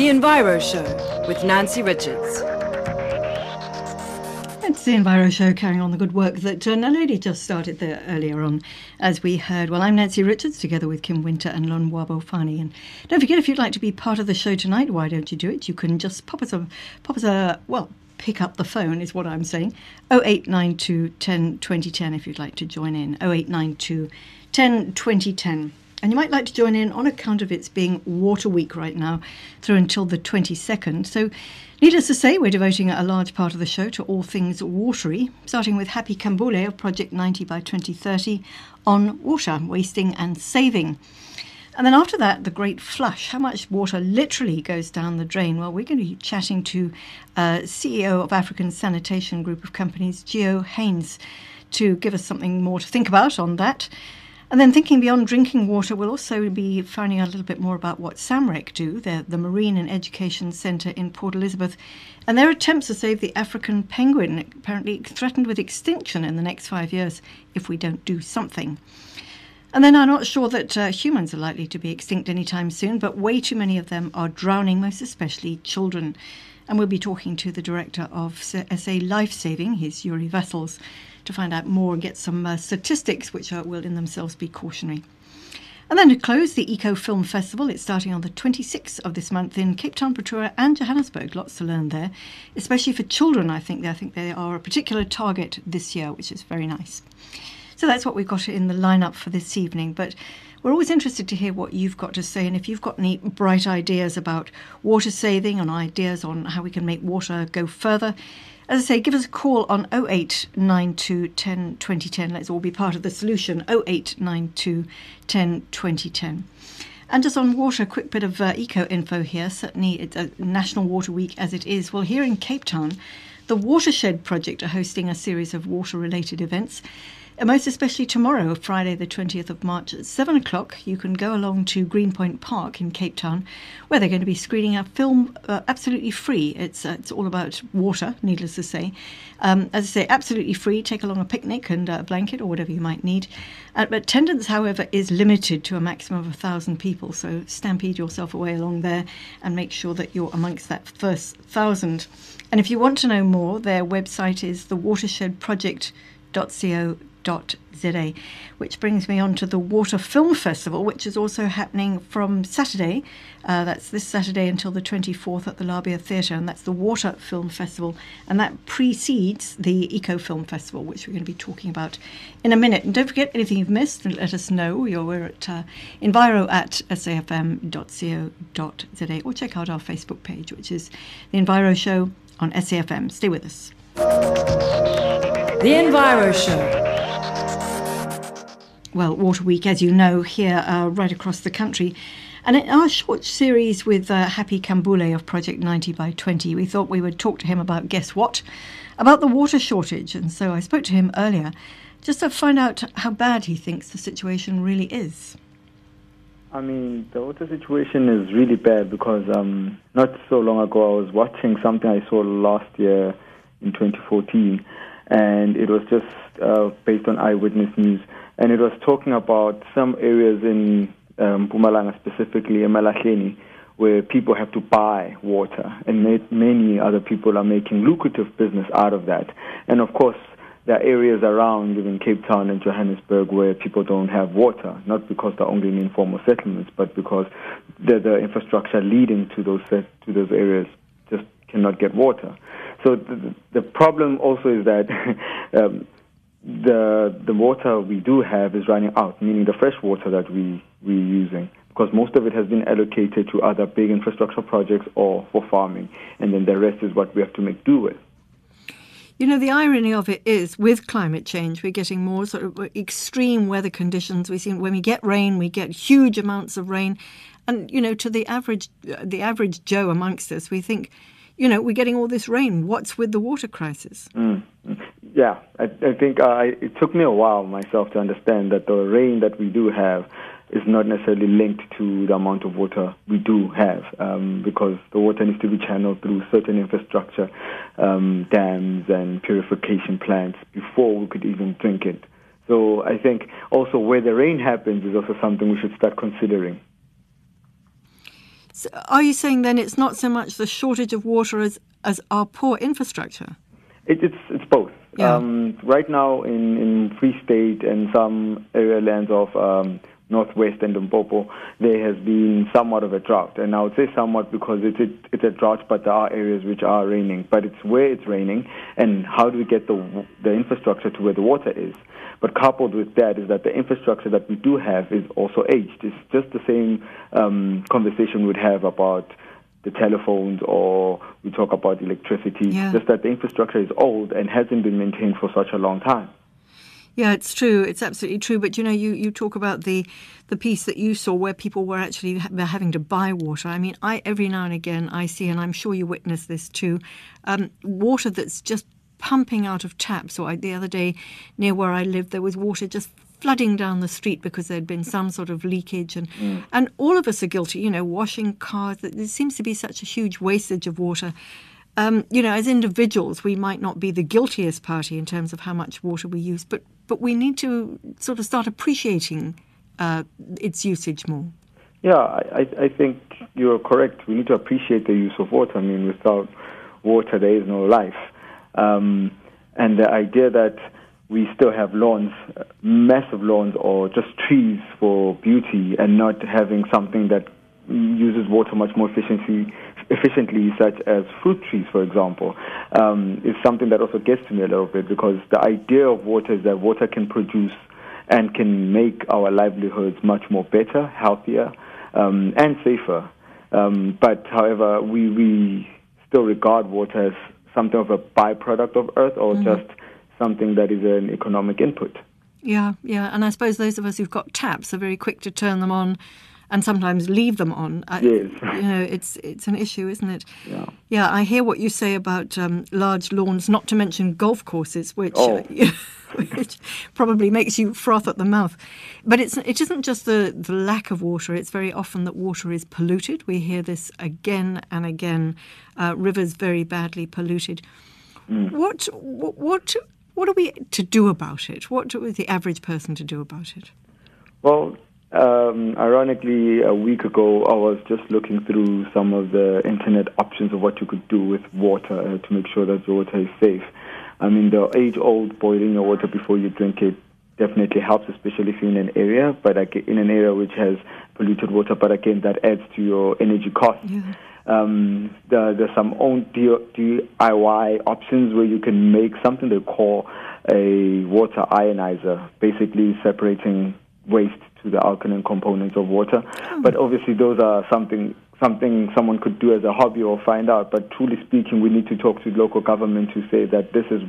The Enviro Show with Nancy Richards. It's the Enviro Show carrying on the good work that uh, Naledi just started there earlier on, as we heard. Well, I'm Nancy Richards, together with Kim Winter and Lonwabo Fani. And don't forget, if you'd like to be part of the show tonight, why don't you do it? You can just pop us a, pop us a, well, pick up the phone is what I'm saying. 0892 10 2010 if you'd like to join in. 0892 10 2010. And you might like to join in on account of its being Water Week right now through until the 22nd. So, needless to say, we're devoting a large part of the show to all things watery, starting with Happy Khambule of Project 90 by 2030 on water, wasting and saving. And then after that, the great flush. How much water literally goes down the drain? Well, we're going to be chatting to uh, CEO of African Sanitation Group of Companies, Geo Haynes, to give us something more to think about on that. And then thinking beyond drinking water, we'll also be finding out a little bit more about what SAMREC do, They're the Marine and Education Centre in Port Elizabeth, and their attempts to save the African penguin, apparently threatened with extinction in the next five years if we don't do something. And then I'm not sure that uh, humans are likely to be extinct anytime soon, but way too many of them are drowning, most especially children. And we'll be talking to the director of SA Lifesaving, his Yuri Vessels, to find out more and get some uh, statistics which are, will in themselves be cautionary. And then to close, the Eco Film Festival. It's starting on the 26th of this month in Cape Town, Pretoria, and Johannesburg. Lots to learn there, especially for children. I think I think they are a particular target this year, which is very nice. So that's what we've got in the lineup for this evening. But we're always interested to hear what you've got to say, and if you've got any bright ideas about water saving and ideas on how we can make water go further, as I say, give us a call on 0892 10 2010. Let's all be part of the solution. 0892 10 2010. And just on water, a quick bit of uh, eco info here. Certainly, it's a National Water Week as it is. Well, here in Cape Town, the Watershed Project are hosting a series of water related events. And most especially tomorrow, Friday, the 20th of March at 7 o'clock, you can go along to Greenpoint Park in Cape Town, where they're going to be screening a film uh, absolutely free. It's, uh, it's all about water, needless to say. Um, as I say, absolutely free. Take along a picnic and a blanket or whatever you might need. Uh, attendance, however, is limited to a maximum of a thousand people. So stampede yourself away along there and make sure that you're amongst that first thousand. And if you want to know more, their website is thewatershedproject.co za, which brings me on to the Water Film Festival, which is also happening from Saturday. Uh, that's this Saturday until the 24th at the Labia Theatre, and that's the Water Film Festival. And that precedes the Eco Film Festival, which we're going to be talking about in a minute. And don't forget, anything you've missed, let us know. We're at uh, enviro at safm.co.za, or check out our Facebook page, which is The Enviro Show on SAFM. Stay with us. The Enviro Show well, Water Week, as you know, here uh, right across the country. And in our short series with uh, Happy Khambule of Project 90 by 20, we thought we would talk to him about, guess what? About the water shortage. And so I spoke to him earlier just to find out how bad he thinks the situation really is. I mean, the water situation is really bad because um, not so long ago I was watching something I saw last year in 2014, and it was just uh, based on eyewitness news and it was talking about some areas in um, Mpumalanga, specifically Emalahleni, where people have to buy water, and many other people are making lucrative business out of that. And of course, there are areas around, even Cape Town and Johannesburg, where people don't have water, not because they're only in informal settlements, but because the, the infrastructure leading to those to those areas just cannot get water. So the, the problem also is that um, the the water we do have is running out, meaning the fresh water that we we're using, because most of it has been allocated to other big infrastructure projects or for farming, and then the rest is what we have to make do with. You know, the irony of it is with climate change, we're getting more sort of extreme weather conditions. We see when we get rain, we get huge amounts of rain, and you know, to the average the average Joe amongst us, we think, you know, we're getting all this rain. What's with the water crisis? Mm yeah, I, I think uh, it took me a while myself to understand that the rain that we do have is not necessarily linked to the amount of water we do have um, because the water needs to be channeled through certain infrastructure, um, dams and purification plants before we could even drink it. So I think also where the rain happens is also something we should start considering. So are you saying then it's not so much the shortage of water as, as our poor infrastructure? It, it's it's both. Yeah. Um, right now in, in Free State and some area lands of um, Northwest and Limpopo, there has been somewhat of a drought. And I would say somewhat because it's, it, it's a drought, but there are areas which are raining. But it's where it's raining and how do we get the, the infrastructure to where the water is. But coupled with that is that the infrastructure that we do have is also aged. It's just the same um, conversation we'd have about the telephones or we talk about electricity. Yeah. Just that the infrastructure is old and hasn't been maintained for such a long time. Yeah, it's true. It's absolutely true. But you know, you, you talk about the the piece that you saw where people were actually ha- having to buy water. I mean, I every now and again I see, and I'm sure you witness this too, um, water that's just pumping out of taps. Or I, the other day, near where I live, there was water just flooding down the street because there'd been some sort of leakage, and and all of us are guilty. You know, washing cars. There seems to be such a huge wastage of water. Um, you know, as individuals, we might not be the guiltiest party in terms of how much water we use, but but we need to sort of start appreciating uh, its usage more. Yeah, I, I think you're correct. We need to appreciate the use of water. I mean, without water, there is no life. Um, and the idea that we still have lawns, massive lawns, or just trees for beauty, and not having something that uses water much more efficiently, efficiently, such as fruit trees, for example, um, is something that also gets to me a little bit because the idea of water is that water can produce and can make our livelihoods much more better, healthier, um, and safer. Um, but however, we, we still regard water as something of a byproduct of Earth or just something that is an economic input. Yeah, yeah, and I suppose those of us who've got taps are very quick to turn them on, and sometimes leave them on. I- Yes. you know, it's it's an issue, isn't it? Yeah. Yeah, I hear what you say about um, large lawns, not to mention golf courses, which Oh. which probably makes you froth at the mouth. But it's it isn't just the, the lack of water; it's very often that water is polluted. We hear this again and again. Uh, rivers very badly polluted. What what what what are we to do about it? What is the average person to do about it? Well, um, ironically, a week ago, I was just looking through some of the internet options of what you could do with water uh, to make sure that your water is safe. I mean, the age-old boiling your water before you drink it definitely helps, especially if you're in an area, but in an area which has polluted water. But again, that adds to your energy costs. Yeah. Um, there, there's some own DIY options where you can make something they call a water ionizer, basically separating waste to the alkaline components of water. But obviously, those are something something someone could do as a hobby or find out. But truly speaking, we need to talk to local government to say that this is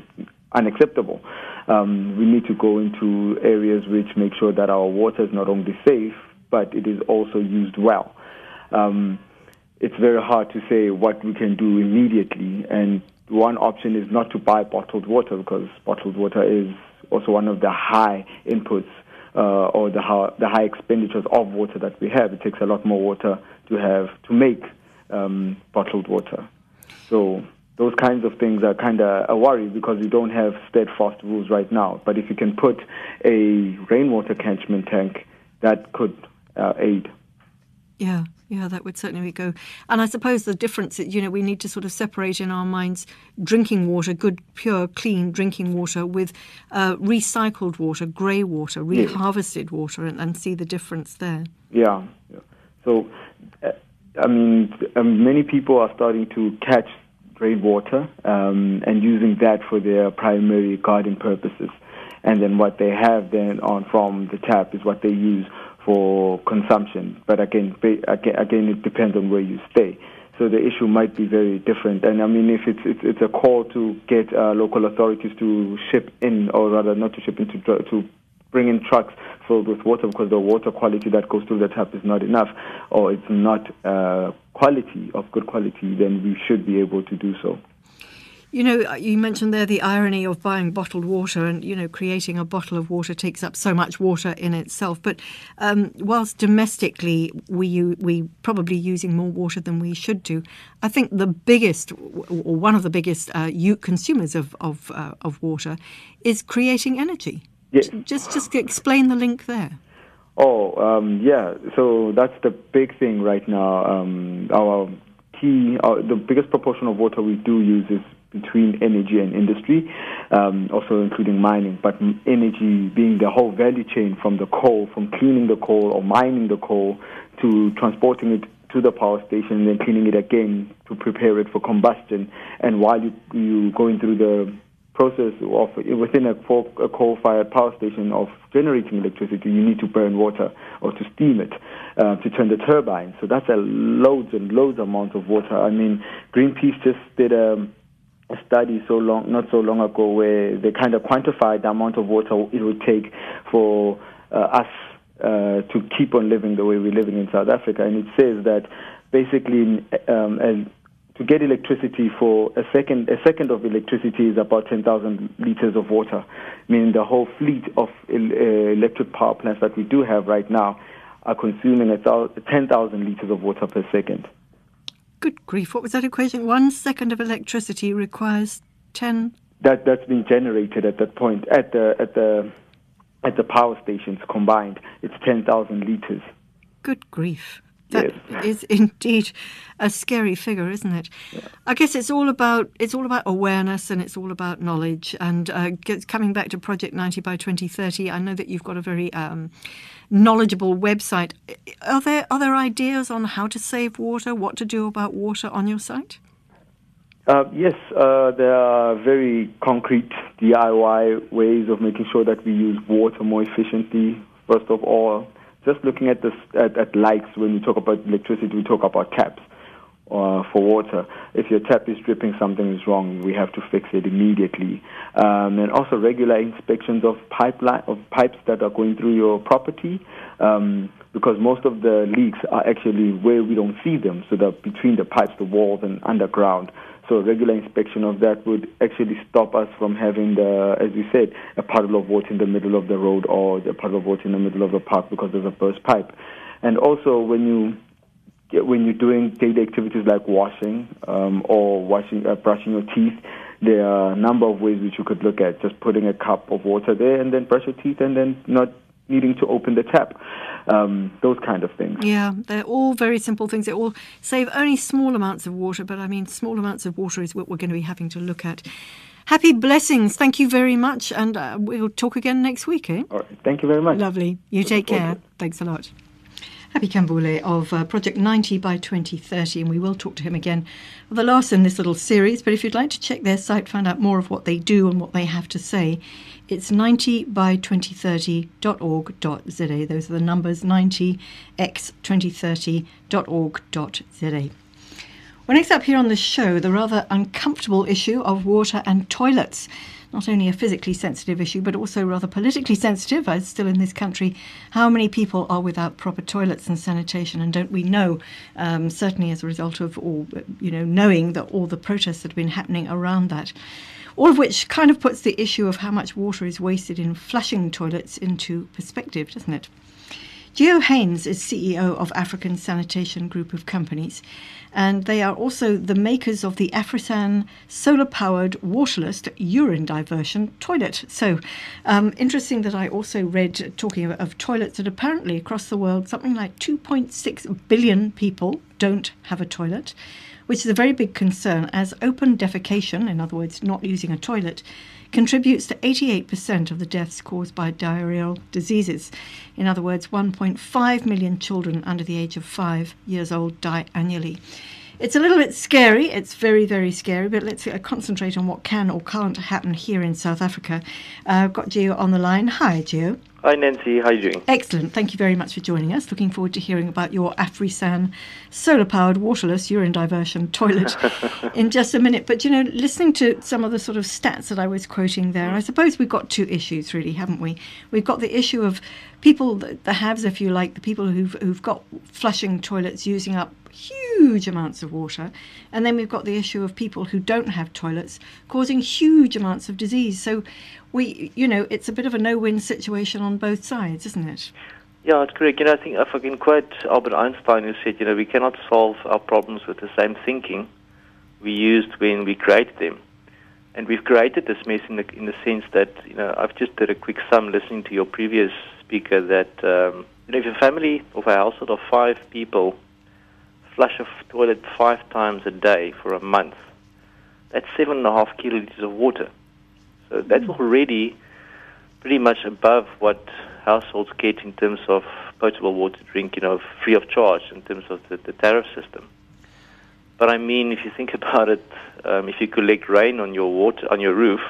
unacceptable. Um, we need to go into areas which make sure that our water is not only safe, but it is also used well. Um, it's very hard to say what we can do immediately. And one option is not to buy bottled water because bottled water is also one of the high inputs uh, or the high, the high expenditures of water that we have. It takes a lot more water to have to make um, bottled water. So those kinds of things are kind of a worry because we don't have steadfast rules right now. But if you can put a rainwater catchment tank, that could uh, aid. Yeah, yeah, that would certainly go. And I suppose the difference, is, you know, we need to sort of separate in our minds drinking water, good, pure, clean drinking water, with uh, recycled water, grey water, reharvested water, and, and see the difference there. Yeah. yeah. So, uh, I mean, um, many people are starting to catch rainwater um, and using that for their primary garden purposes. And then what they have then on from the tap is what they use for consumption. But again, again, it depends on where you stay. So the issue might be very different. And I mean, if it's it's, it's a call to get uh, local authorities to ship in, or rather, not to ship in, to, to bring in trucks filled with water because the water quality that goes through the tap is not enough, or it's not uh, quality of good quality, then we should be able to do so. You know, uh, you mentioned there the irony of buying bottled water, and you know, creating a bottle of water takes up so much water in itself. But um, whilst domestically we we probably using more water than we should do, I think the biggest or one of the biggest uh, consumers of of, uh, of water is creating energy. Yes. Just just explain the link there. Oh, um, yeah. So that's the big thing right now. Um, our key, uh, the biggest proportion of water we do use is between energy and industry, um, also including mining. But energy being the whole value chain from the coal, from cleaning the coal or mining the coal to transporting it to the power station and then cleaning it again to prepare it for combustion. And while you you going through the process of within a, coal-fired power station of generating electricity, you need to burn water or to steam it uh, to turn the turbine. So that's a loads and loads amount of water. I mean, Greenpeace just did a, a study so long, not so long ago, where they kind of quantified the amount of water it would take for uh, us uh, to keep on living the way we're living in South Africa, and it says that basically um, to get electricity for a second, a second of electricity is about 10,000 liters of water, meaning the whole fleet of uh, electric power plants that we do have right now are consuming 10,000 liters of water per second. Good grief! What was that equation? One second of electricity requires 10. That that's been generated at that point at the at the at the power stations combined. It's 10,000 liters. Good grief! That yes. is indeed a scary figure, isn't it? Yeah. I guess it's all about it's all about awareness and it's all about knowledge. And uh, coming back to Project 90 by 2030, I know that you've got a very um, knowledgeable website. Are there are there ideas on how to save water, what to do about water on your site? Uh, yes, uh, there are very concrete DIY ways of making sure that we use water more efficiently. First of all, just looking at this at, at likes when we talk about electricity, we talk about taps uh, for water. If your tap is dripping, something is wrong. We have to fix it immediately. Um, and also regular inspections of pipeline of pipes that are going through your property. Um, because most of the leaks are actually where we don't see them, so they're between the pipes, the walls, and underground. So regular inspection of that would actually stop us from having the, as you said, a puddle of water in the middle of the road or a puddle of water in the middle of the park because there's a burst pipe. And also when you when you're doing daily activities like washing um, or washing, uh, brushing your teeth, there are a number of ways which you could look at. Just putting a cup of water there and then brush your teeth and then not needing to open the tap um, those kind of things. Yeah, they're all very simple things. They all save only small amounts of water, but I mean, small amounts of water is what we're going to be having to look at. Happy blessings. Thank you very much. And uh, we'll talk again next week, eh? All right. Thank you very much. Lovely. You take care. Thanks a lot. Happy Khambule of uh, Project 90 by 2030, and we will talk to him again for the last in this little series. But if you'd like to check their site, find out more of what they do and what they have to say, it's 90 by 2030.org.za. Those are the numbers 90x2030.org.za. Well, next up here on the show, the rather uncomfortable issue of water and toilets. Not only a physically sensitive issue, but also rather politically sensitive, as still in this country, how many people are without proper toilets and sanitation? And don't we know, um, certainly as a result of all, you know, knowing that all the protests that have been happening around that. All of which kind of puts the issue of how much water is wasted in flushing toilets into perspective, doesn't it? Geo Haynes is CEO of African Sanitation Group of Companies, and they are also the makers of the Afrisan solar powered waterless urine diversion toilet. So, um, interesting that I also read, talking of, of toilets, that apparently across the world, something like 2.6 billion people don't have a toilet which is a very big concern as open defecation, in other words, not using a toilet, contributes to 88% of the deaths caused by diarrheal diseases. In other words, 1.5 million children under the age of five years old die annually. It's a little bit scary. It's very, very scary. But let's uh, concentrate on what can or can't happen here in South Africa. Uh, I've got Geo on the line. Hi, Geo. Hi, Nancy. How are you doing? Excellent. Thank you very much for joining us. Looking forward to hearing about your AfriSan solar powered waterless urine diversion toilet in just a minute. But, you know, listening to some of the sort of stats that I was quoting there, mm. I suppose we've got two issues, really, haven't we? We've got the issue of people, the haves, if you like, the people who've, who've got flushing toilets using up huge amounts of water. And then we've got the issue of people who don't have toilets causing huge amounts of disease. So we, you know, it's a bit of a no-win situation on both sides, isn't it? Yeah, it's correct. You know, I think I can quote Albert Einstein, who said, you know, we cannot solve our problems with the same thinking we used when we created them. And we've created this mess in the in the sense that you know I've just did a quick sum listening to your previous speaker that um, you know if a family of a household of five people flush a toilet five times a day for a month, that's seven and a half kiloliters of water. So that's already pretty much above what households get in terms of potable water to drink, you know, free of charge in terms of the, the tariff system. But I mean, if you think about it, um, if you collect rain on your water on your roof,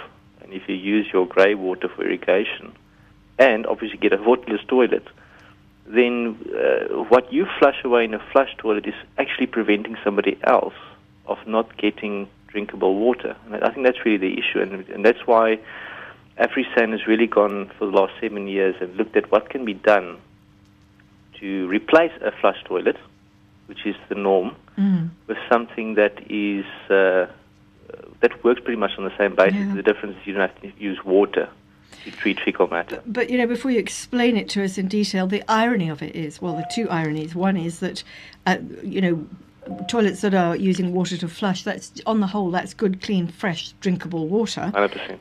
and if you use your grey water for irrigation, and obviously get a waterless toilet, then uh, what you flush away in a flush toilet is actually preventing somebody else of not getting drinkable water. And I think that's really the issue, and, and that's why AfriSan has really gone for the last seven years and looked at what can be done to replace a flush toilet, which is the norm, Mm. with something that is uh, that works pretty much on the same basis. Yeah. The difference is you don't have to use water to treat fecal matter. But you know, before you explain it to us in detail, the irony of it is well, the two ironies. One is that, uh, you know, toilets that are using water to flush, that's on the whole, that's good, clean, fresh, drinkable water,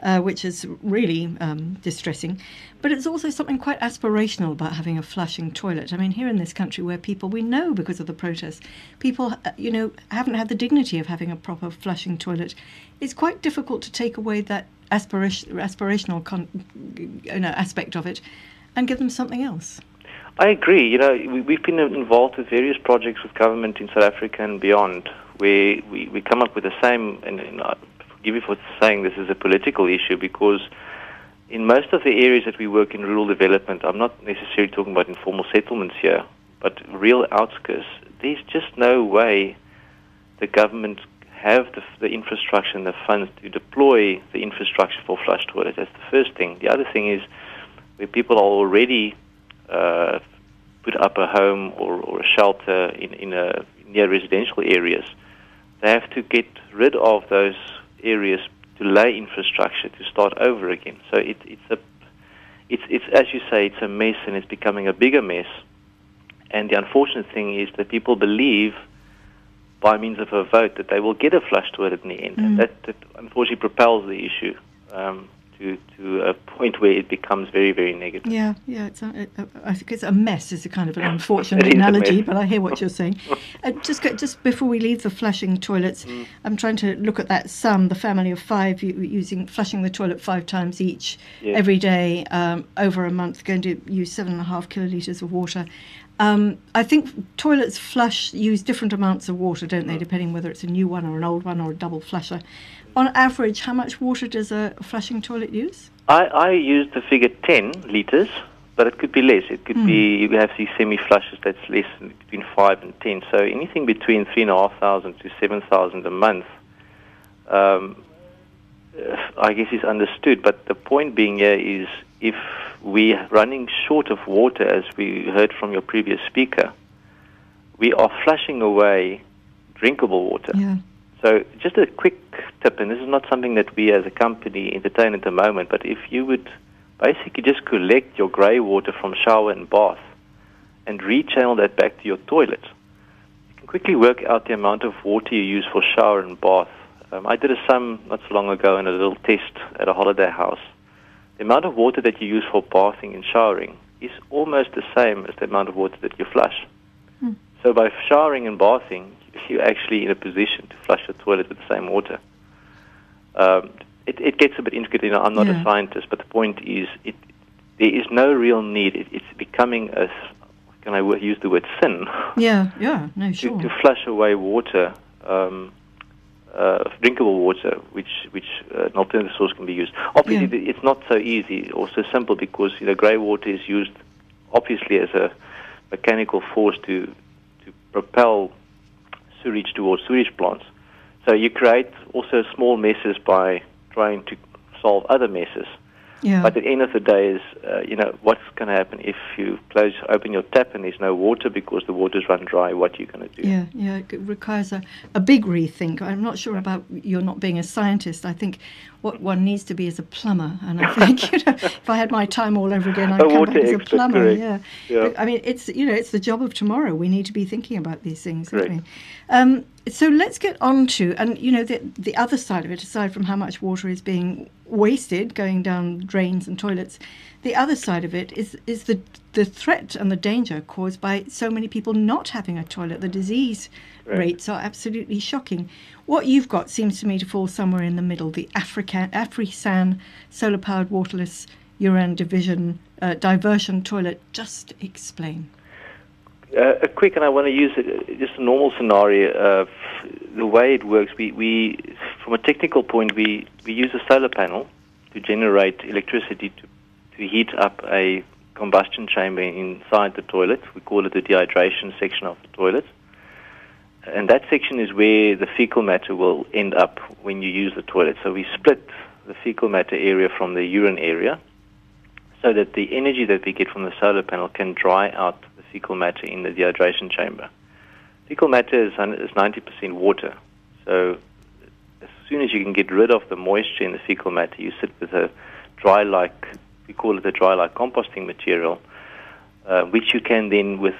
uh, which is really um, distressing. But it's also something quite aspirational about having a flushing toilet. I mean, here in this country, where people we know because of the protests, people uh, you know haven't had the dignity of having a proper flushing toilet. It's quite difficult to take away that aspiration, aspirational con- you know, aspect of it and give them something else. I agree. You know, we, we've been involved with various projects with government in South Africa and beyond, where we, we come up with the same. And, and I forgive me for saying this is a political issue because in most of the areas that we work in rural development, I'm not necessarily talking about informal settlements here, but real outskirts. There's just no way the government have the, the infrastructure and the funds to deploy the infrastructure for flush toilets. That's the first thing. The other thing is where people are already put up a home or, or a shelter in, in a, near residential areas, they have to get rid of those areas to lay infrastructure to start over again. So it, it's a, it's, it's as you say, it's a mess and it's becoming a bigger mess. And the unfortunate thing is that people believe, by means of a vote, that they will get a flush toilet in the end, and that, that unfortunately propels the issue um, to to a point where it becomes very very negative. Yeah, yeah. It's a, it, uh, I think it's a mess. Is a kind of an unfortunate It is a analogy, but I hear what you're saying. uh, just go, just before we leave the flushing toilets, Mm. I'm trying to look at that sum. The family of five using flushing the toilet five times each Yes. every day um, over a month, going to use seven and a half kiloliters of water. Um, I think toilets flush use different amounts of water, don't Mm. they, depending whether it's a new one or an old one or a double flusher. On average, how much water does a flushing toilet use? I, I used the figure 10 liters, but it could be less. It could be, you have these semi flushes that's less than between 5 and 10. So anything between 3,500 to 7,000 a month, um, I guess is understood. But the point being here is if we're running short of water, as we heard from your previous speaker, we are flushing away drinkable water. Yeah. So just a quick tip, and this is not something that we as a company entertain at the moment, but if you would basically just collect your grey water from shower and bath and rechannel that back to your toilet, you can quickly work out the amount of water you use for shower and bath. Um, I did a sum not so long ago in a little test at a holiday house. The amount of water that you use for bathing and showering is almost the same as the amount of water that you flush. So by showering and bathing, you're actually in a position to flush the toilet with the same water. Um, it, it gets a bit intricate. You know, I'm not Yeah. a scientist, but the point is, it, there is no real need. It, it's becoming a, can I use the word sin, Yeah, yeah, no, sure. to flush away water, um, drinkable water, which which uh, an alternative source can be used. Obviously, Yeah. it's not so easy or so simple because you know grey water is used obviously as a mechanical force to to propel sewage towards sewage plants. So you create also small messes by trying to solve other messes. Yeah. But at the end of the day, is uh, you know what's going to happen if you close, open your tap and there's no water because the water's run dry. What are you going to do? Yeah, yeah, it requires a, a big rethink. I'm not sure about you're not being a scientist. I think what one needs to be is a plumber. And I think, you know, if I had my time all over again, I'd A come back as a plumber. correct. Yeah. Yeah. I mean, it's, you know, it's the job of tomorrow. We need to be thinking about these things, Correct. Um, So let's get on to, and you know, the, the other side of it, aside from how much water is being wasted going down drains and toilets, the other side of it is, is the, the threat and the danger caused by so many people not having a toilet. The disease Right. rates are absolutely shocking. What you've got seems to me to fall somewhere in the middle the African, AfriSan solar powered waterless urine division, uh, diversion toilet. Just explain. Uh, a quick, and I want to use it, just a normal scenario of the way it works. We, we, from a technical point, we, we use a solar panel to generate electricity to, to heat up a combustion chamber inside the toilet. We call it the dehydration section of the toilet. And that section is where the fecal matter will end up when you use the toilet. So we split the fecal matter area from the urine area so that the energy that we get from the solar panel can dry out fecal matter in the dehydration chamber. Fecal matter is, is 90% water. So as soon as you can get rid of the moisture in the fecal matter, you sit with a dry like, we call it a dry like composting material, uh, which you can then, with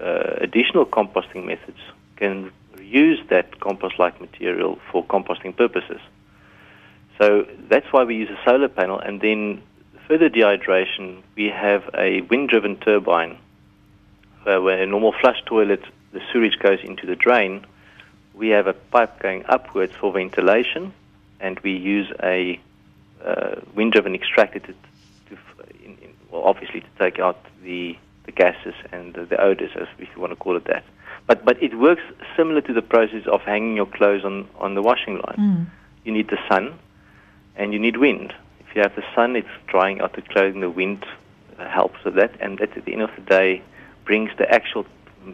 uh, additional composting methods, can use that compost like material for composting purposes. So that's why we use a solar panel, and then further dehydration, we have a wind-driven turbine uh, where a normal flush toilet, the sewage goes into the drain. We have a pipe going upwards for ventilation, and we use a uh, wind-driven extractor to, to in, in, well, obviously to take out the, the gases and the, the odors, as if you want to call it that. But but it works similar to the process of hanging your clothes on, on the washing line. You need the sun, and you need wind. If you have the sun, it's drying out the clothing. The wind uh, helps with that, and at the end of the day brings the actual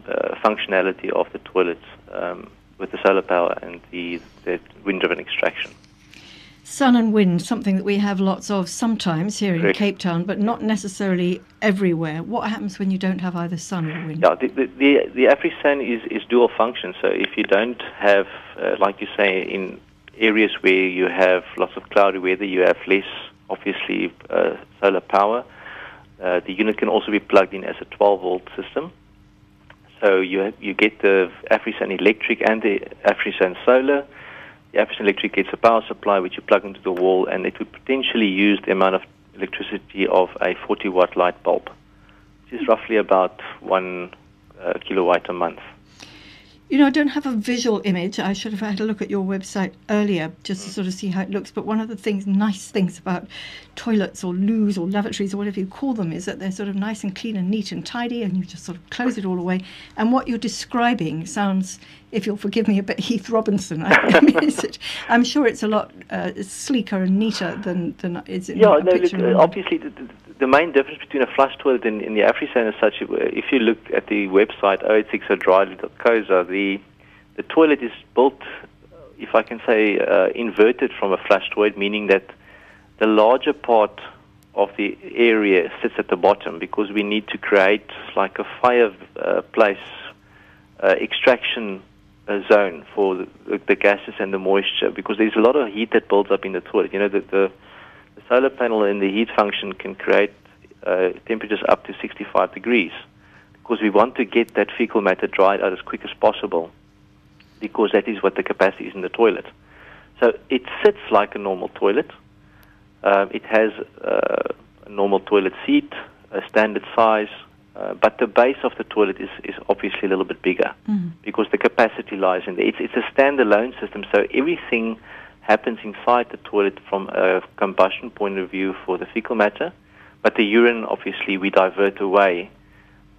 uh, functionality of the toilets um, with the solar power and the, the wind-driven extraction. Sun and wind, something that we have lots of sometimes here in Correct. Cape Town, but not necessarily everywhere. What happens when you don't have either sun or wind? Yeah, the the the, the AfriSan is, is dual function. So if you don't have, uh, like you say, in areas where you have lots of cloudy weather, you have less, obviously, uh, solar power. Uh, the unit can also be plugged in as a 12 volt system. So you you get the AfriSan electric and the AfriSan solar. The AfriSan electric gets a power supply which you plug into the wall, and it would potentially use the amount of electricity of a 40 watt light bulb, which is roughly about one uh, kilowatt a month. You know, I don't have a visual image. I should have had a look at your website earlier just to mm. sort of see how it looks. But one of the things, nice things about toilets or loos or lavatories or whatever you call them is that they're sort of nice and clean and neat and tidy and you just sort of close it all away. And what you're describing sounds, if you'll forgive me, a bit Heath Robinson. I, mean, it, I'm sure it's a lot uh, sleeker and neater than, than is in Yeah, no, look, picture. in uh, obviously the, the, the main difference between a flush toilet and, and the AfriSan is such, uh, if you look at the website 086dryloo.coza, the, the toilet is built, if I can say, uh, inverted from a flush toilet, meaning that the larger part of the area sits at the bottom because we need to create like a fireplace uh, extraction uh, zone for the, the, gases and the moisture because there's a lot of heat that builds up in the toilet. You know, the, the, the solar panel and the heat function can create uh, temperatures up to 65 degrees because we want to get that fecal matter dried out as quick as possible because that is what the capacity is in the toilet. So it sits like a normal toilet. Um, it has uh, a normal toilet seat, a standard size, uh, but the base of the toilet is, is obviously a little bit bigger because the capacity lies in there. It's, it's a standalone system, so everything happens inside the toilet from a combustion point of view for the fecal matter, but the urine, obviously, we divert away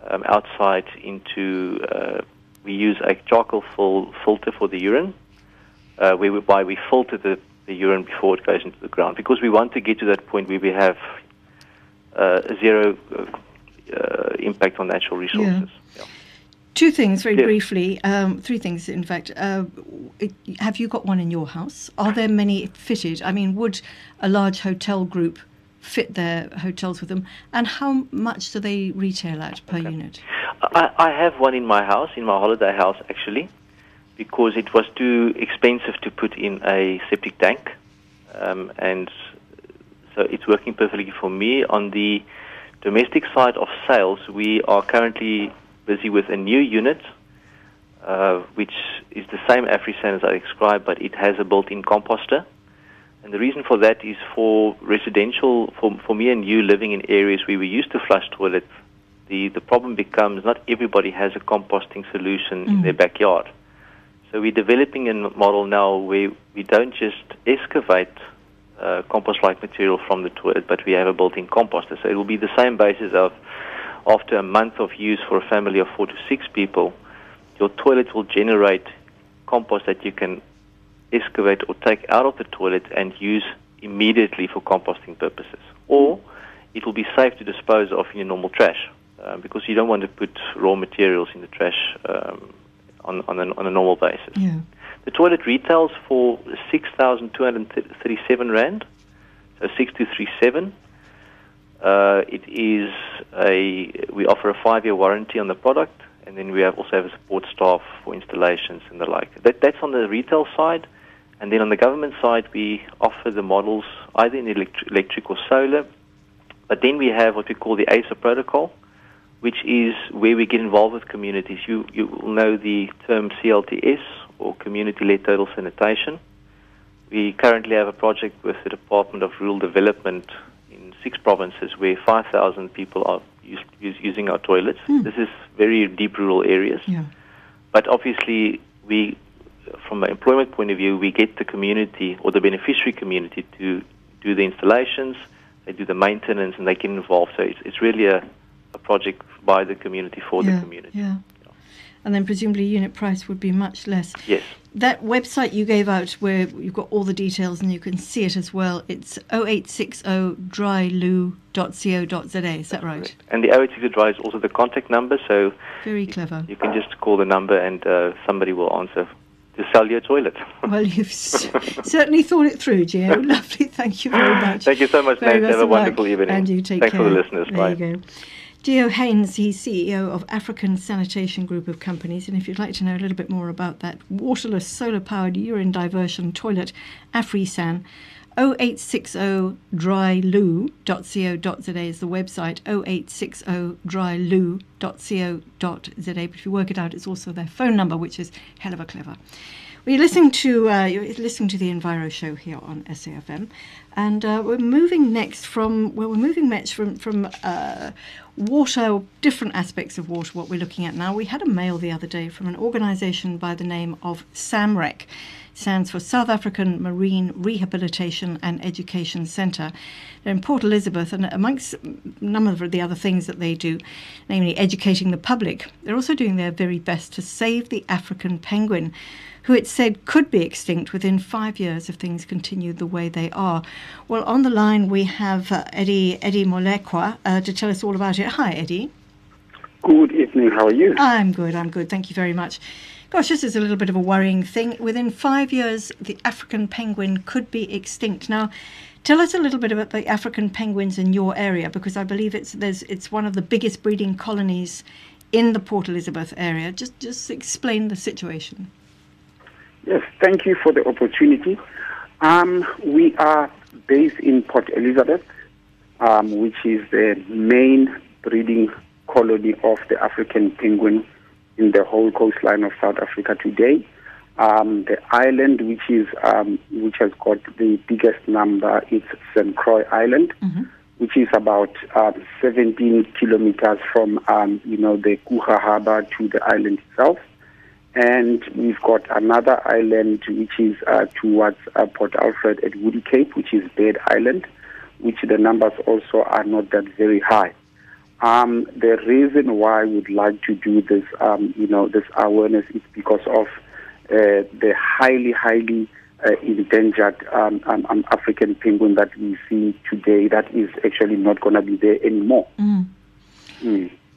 um, outside into, uh, we use a charcoal fil- filter for the urine, uh, whereby we filter the, the urine before it goes into the ground. Because we want to get to that point where we have uh, zero uh, impact on natural resources. Yeah. Two things very Yes. briefly. Um, three things, in fact. Uh, have you got one in your house? Are there many fitted? I mean, would a large hotel group fit their hotels with them? And how much do they retail at per unit? I, I have one in my house, in my holiday house actually, because it was too expensive to put in a septic tank, um, and so it's working perfectly for me. On the domestic side of sales, we are currently busy with a new unit uh, which is the same AfriSan as I described, but it has a built-in composter. And the reason for that is for residential, for, for me and you living in areas where we used to flush toilets, the, the problem becomes not everybody has a composting solution in their backyard. So we're developing a model now where we don't just excavate uh, compost-like material from the toilet, but we have a built-in composter. So it will be the same basis of after a month of use for a family of four to six people, your toilet will generate compost that you can excavate or take out of the toilet and use immediately for composting purposes. Or it will be safe to dispose of in your normal trash uh, because you don't want to put raw materials in the trash um, on, on, a, on a normal basis. Yeah. The toilet retails for 6,237 Rand, so 6237. Uh, it is a, we offer a five year warranty on the product, and then we have also have a support staff for installations and the like. That, that's on the retail side. And then on the government side, we offer the models either in elect- electric or solar. But then we have what we call the ASA protocol, which is where we get involved with communities. You, you will know the term CLTS or Community-Led Total Sanitation. We currently have a project with the Department of Rural Development in six provinces where 5,000 people are use, use, using our toilets. Hmm. This is very deep rural areas. Yeah. But obviously, we, from an employment point of view, we get the community or the beneficiary community to do the installations, they do the maintenance, and they get involved. So it's, it's really a, a project by the community for yeah. the community. Yeah. And then presumably unit price would be much less. Yes. That website you gave out where you've got all the details and you can see it as well, it's 0860dryloo.co.za, is that right? Correct. And the 086 Dry is also the contact number, so Very clever. you can just call the number and uh, somebody will answer to sell your toilet. Well, you've s- certainly thought it through, Gio. Lovely. Thank you very much. Thank you so much, Very Nate. Have a of luck. wonderful evening. And you take Thanks care. for the listeners. There Bye. Go. Haynes, he's CEO of African Sanitation Group of Companies. And if you'd like to know a little bit more about that waterless, solar powered urine diversion toilet, AfriSan, 0860dryloo.co.za is the website, 0860dryloo.co.za. But if you work it out, it's also their phone number, which is hell of a clever. We're listening to uh, you're listening to the Enviro Show here on SAFM, and uh, we're moving next from well, we're moving next from from uh, water, different aspects of water. What we're looking at now. We had a mail the other day from an organisation by the name of SAMREC, stands for South African Marine Rehabilitation and Education Centre. They're in Port Elizabeth, and amongst a number of the other things that they do, namely educating the public, they're also doing their very best to save the African penguin who it said could be extinct within five years if things continue the way they are. Well, on the line we have uh, Eddie Eddie Molekwa uh, to tell us all about it. Hi, Eddie. Good evening. How are you? I'm good. I'm good. Thank you very much. Gosh, this is a little bit of a worrying thing. Within five years, the African penguin could be extinct. Now, tell us a little bit about the African penguins in your area, because I believe it's there's it's one of the biggest breeding colonies in the Port Elizabeth area. Just just explain the situation. Yes, thank you for the opportunity. Um, we are based in Port Elizabeth, um, which is the main breeding colony of the African penguin in the whole coastline of South Africa today. Um, the island, which is um, which has got the biggest number, is St. Croix Island, which is about um, 17 kilometers from um, you know the Coega Harbor to the island itself. And we've got another island which is uh, towards uh, Port Alfred at Woody Cape, which is Bird Island, which the numbers also are not that very high. Um, the reason why we'd like to do this, um, you know, this awareness is because of uh, the highly, highly uh, endangered um, um, um, African penguin that we see today that is actually not going to be there anymore. Mm.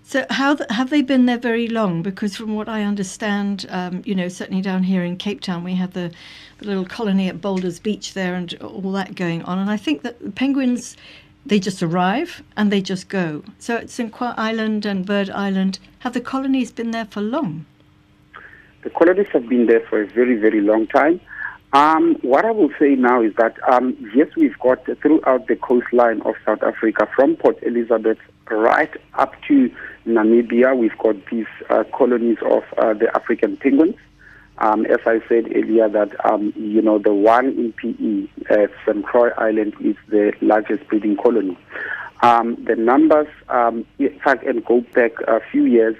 So, how th- have they been there very long? Because from what I understand, um, you know, certainly down here in Cape Town, we have the, the little colony at Boulders Beach there, and all that going on. And I think that the penguins, they just arrive and they just go. So, at St. Croix Island and Bird Island, have the colonies been there for long? The colonies have been there for a very, very long time. Um, what I will say now is that um, yes, we've got throughout the coastline of South Africa, from Port Elizabeth right up to Namibia, we've got these uh, colonies of uh, the African penguins. Um, as I said earlier, that um, you know the one in PE, uh, St. Croix Island, is the largest breeding colony. Um, the numbers, um, if I can go back a few years,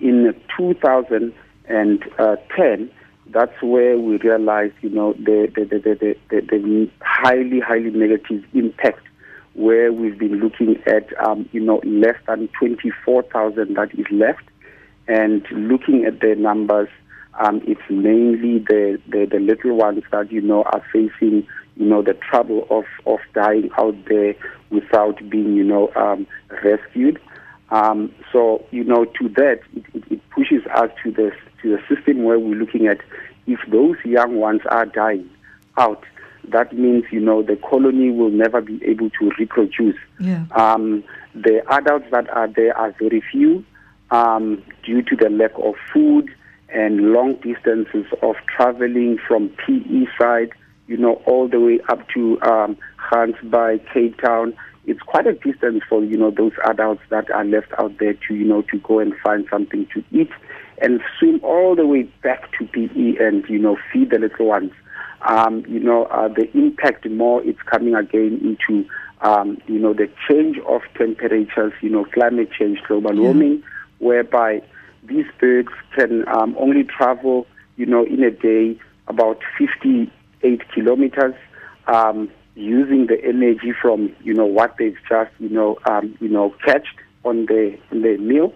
in 2010, that's where we realized, you know, the the, the, the, the, the highly, highly negative impact where we've been looking at, um, you know, less than 24,000 that is left. And looking at the numbers, um, it's mainly the, the, the little ones that, you know, are facing, you know, the trouble of, of dying out there without being, you know, um, rescued. Um, so, you know, to that, it, it, it pushes us to the, to the system where we're looking at if those young ones are dying out, that means you know the colony will never be able to reproduce. Yeah. Um, the adults that are there are very few um, due to the lack of food and long distances of traveling from PE side, you know, all the way up to um, by Cape Town. It's quite a distance for you know those adults that are left out there to you know to go and find something to eat and swim all the way back to PE and you know feed the little ones um, you know, uh, the impact more it's coming again into, um, you know, the change of temperatures, you know, climate change, global warming, whereby these birds can um, only travel, you know, in a day about 58 kilometers, um, using the energy from, you know, what they've just, you know, um, you know, catched on the on the meal.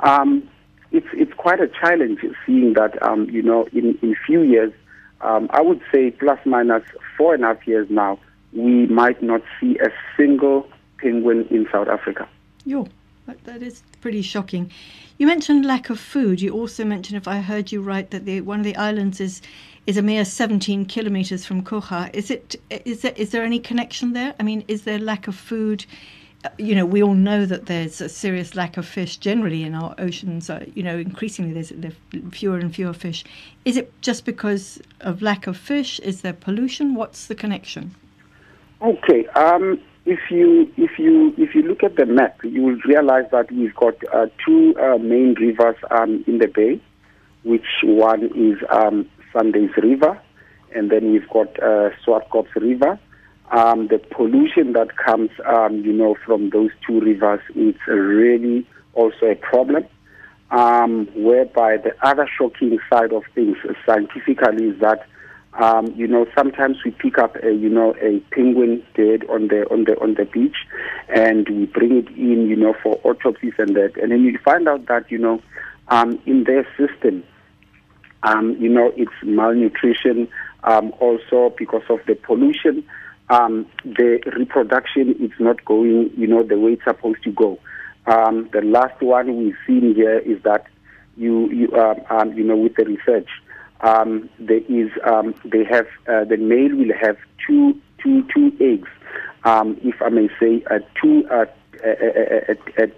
Um, it's it's quite a challenge seeing that, um, you know, in in few years um, I would say plus minus four and a half years now, we might not see a single penguin in South Africa. Yo, that, that is pretty shocking. You mentioned lack of food. You also mentioned, if I heard you right, that the, one of the islands is is a mere 17 kilometers from Coega. Is it is there is there any connection there? I mean, is there lack of food? you know, we all know that there's a serious lack of fish generally in our oceans. Uh, you know, increasingly there's, there's fewer and fewer fish. Is it just because of lack of fish? Is there pollution? What's the connection? Okay. Um, if you if you if you look at the map, you will realize that we've got uh, two uh, main rivers um, in the bay, which one is um, Sundays River, and then we've got uh, Swartkops River um, the pollution that comes, um, you know, from those two rivers is really also a problem. Um, whereby the other shocking side of things scientifically is that, um, you know, sometimes we pick up, a, you know, a penguin dead on the on the on the beach, and we bring it in, you know, for autopsies and that, and then you find out that, you know, um, in their system, um, you know, it's malnutrition, um, also because of the pollution um, the reproduction is not going, you know, the way it's supposed to go. Um, the last one we've seen here is that you, you, um, um you know, with the research, um, there is, um, they have, uh, the male will have two, two, two eggs, um, if I may say, uh, two uh,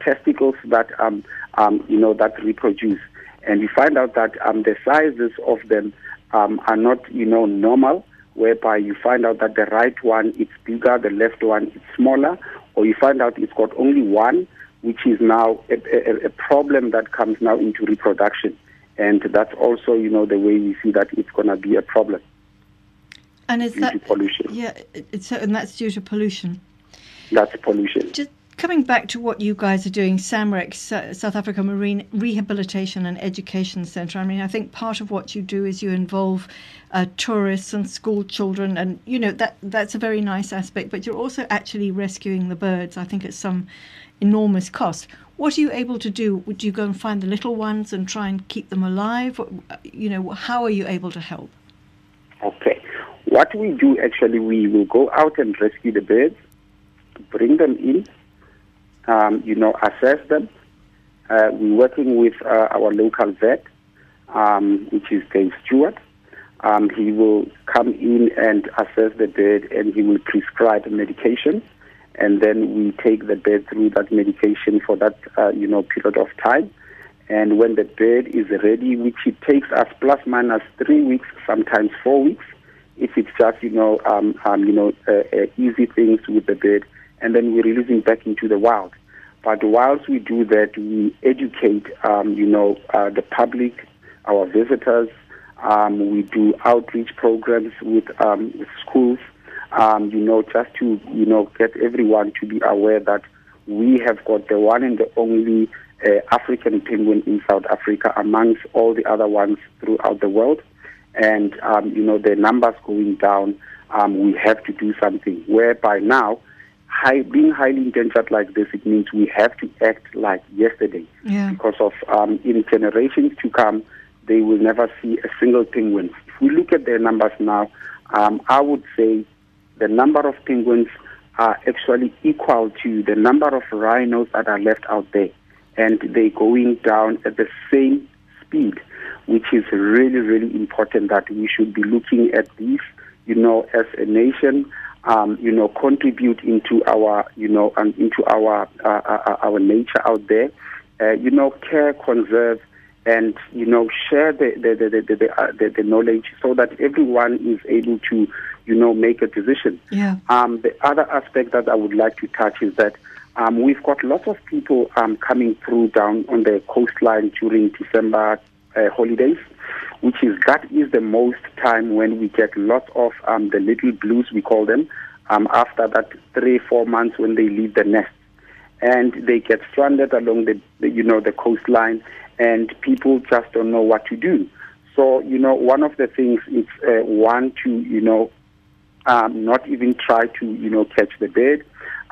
testicles that, um, um, you know, that reproduce. And we find out that um, the sizes of them um, are not, you know, normal whereby you find out that the right one is bigger, the left one is smaller, or you find out it's got only one, which is now a, a, a problem that comes now into reproduction. And that's also, you know, the way we see that it's going to be a problem. And is that pollution? Yeah, it's, and that's due to pollution. That's pollution. Just coming back to what you guys are doing, SAMREC, South Africa Marine Rehabilitation and Education Centre. I mean, I think part of what you do is you involve uh, tourists and school children, and you know that that's a very nice aspect. But you're also actually rescuing the birds. I think at some enormous cost. What are you able to do? Would you go and find the little ones and try and keep them alive? You know, how are you able to help? Okay, what we do actually, we will go out and rescue the birds, bring them in um, you know, assess them. Uh, we're working with uh, our local vet, um, which is Dave Stewart. Um, he will come in and assess the bird and he will prescribe medication. And then we take the bird through that medication for that, uh, you know, period of time. And when the bird is ready, which it takes us plus minus three weeks, sometimes four weeks, if it's just you know um, um, you know uh, uh, easy things with the bird, and then we release him back into the wild. But whilst we do that, we educate um, you know uh, the public, our visitors. Um, we do outreach programs with, um, with schools, um, you know, just to you know get everyone to be aware that we have got the one and the only uh, African penguin in South Africa amongst all the other ones throughout the world and um, you know the numbers going down, um, we have to do something. Whereby now, high, being highly endangered like this, it means we have to act like yesterday. Yeah. Because of um, in generations to come, they will never see a single penguin. If we look at their numbers now, um, I would say the number of penguins are actually equal to the number of rhinos that are left out there, and they're going down at the same speed which is really, really important that we should be looking at this, you know, as a nation, um, you know, contribute into our, you know, and into our uh, uh, uh, our nature out there, uh, you know, care, conserve, and you know, share the the the the, the, uh, the, the knowledge so that everyone is able to, you know, make a decision. Yeah. Um, the other aspect that I would like to touch is that. Um, we've got lots of people um, coming through down on the coastline during December uh, holidays, which is that is the most time when we get lots of um, the little blues we call them um, after that three four months when they leave the nest, and they get stranded along the, the you know the coastline, and people just don't know what to do. So you know one of the things is uh, one to you know um, not even try to you know catch the bird.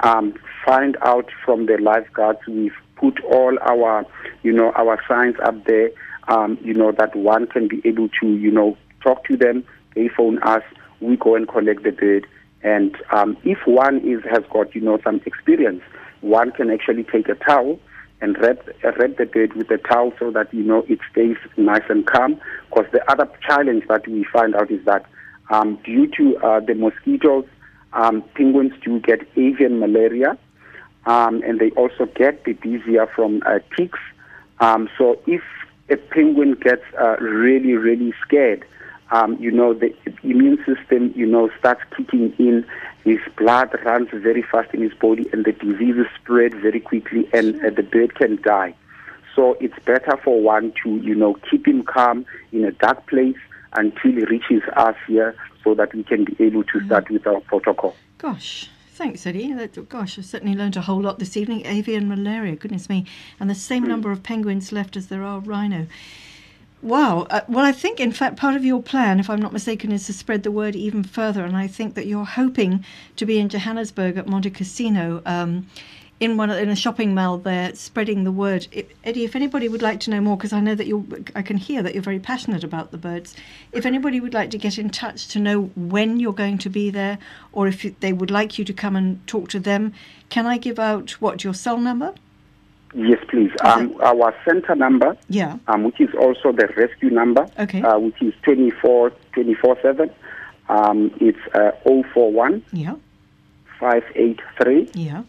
Um, find out from the lifeguards. We've put all our you know our signs up there um, you know, that one can be able to, you know, talk to them. They phone us. We go and collect the bird. And um, if one is has got, you know, some experience, one can actually take a towel and wrap, wrap the bird with a towel so that, you know, it stays nice and calm. Because the other challenge that we find out is that um, due to uh, the mosquitoes, um, penguins do get avian malaria, um, and they also get babesia from uh, ticks. Um, so if a penguin gets uh, really, really scared, um, you know, the immune system, you know, starts kicking in. His blood runs very fast in his body, and the diseases spread very quickly, and uh, the bird can die. So it's better for one to, you know, keep him calm in a dark place until he reaches us here, so that we can be able to start with our protocol. Gosh. Thanks, Eddie. That, gosh, I've certainly learned a whole lot this evening. Avian malaria, goodness me. And the same number of penguins left as there are rhino. Wow. Uh, well, I think, in fact, part of your plan, if I'm not mistaken, is to spread the word even further. And I think that you're hoping to be in Johannesburg at Montecasino um, in one in a shopping mall there, spreading the word. If, Eddie, if anybody would like to know more, because I know that you, I can hear that you're very passionate about the birds. If anybody would like to get in touch to know when you're going to be there, or if they would like you to come and talk to them, can I give out what your cell number? Yes, please. Um, our center number, Yeah. um, which is also the rescue number, Okay. uh, which is 24 24 7. Um, it's uh, 041 Yeah. 583 Yeah.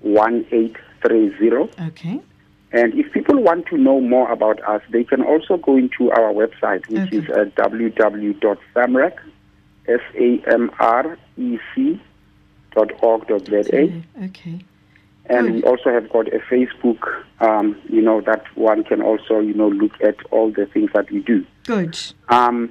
1830. Okay. And if people want to know more about us, they can also go into our website, which Okay. is uh, www.samrec, S-A-M-R-E-C dot org dot Z-A. Okay. And Good. we also have got a Facebook, um, you know, that one can also, you know, look at all the things that we do. Good. Um,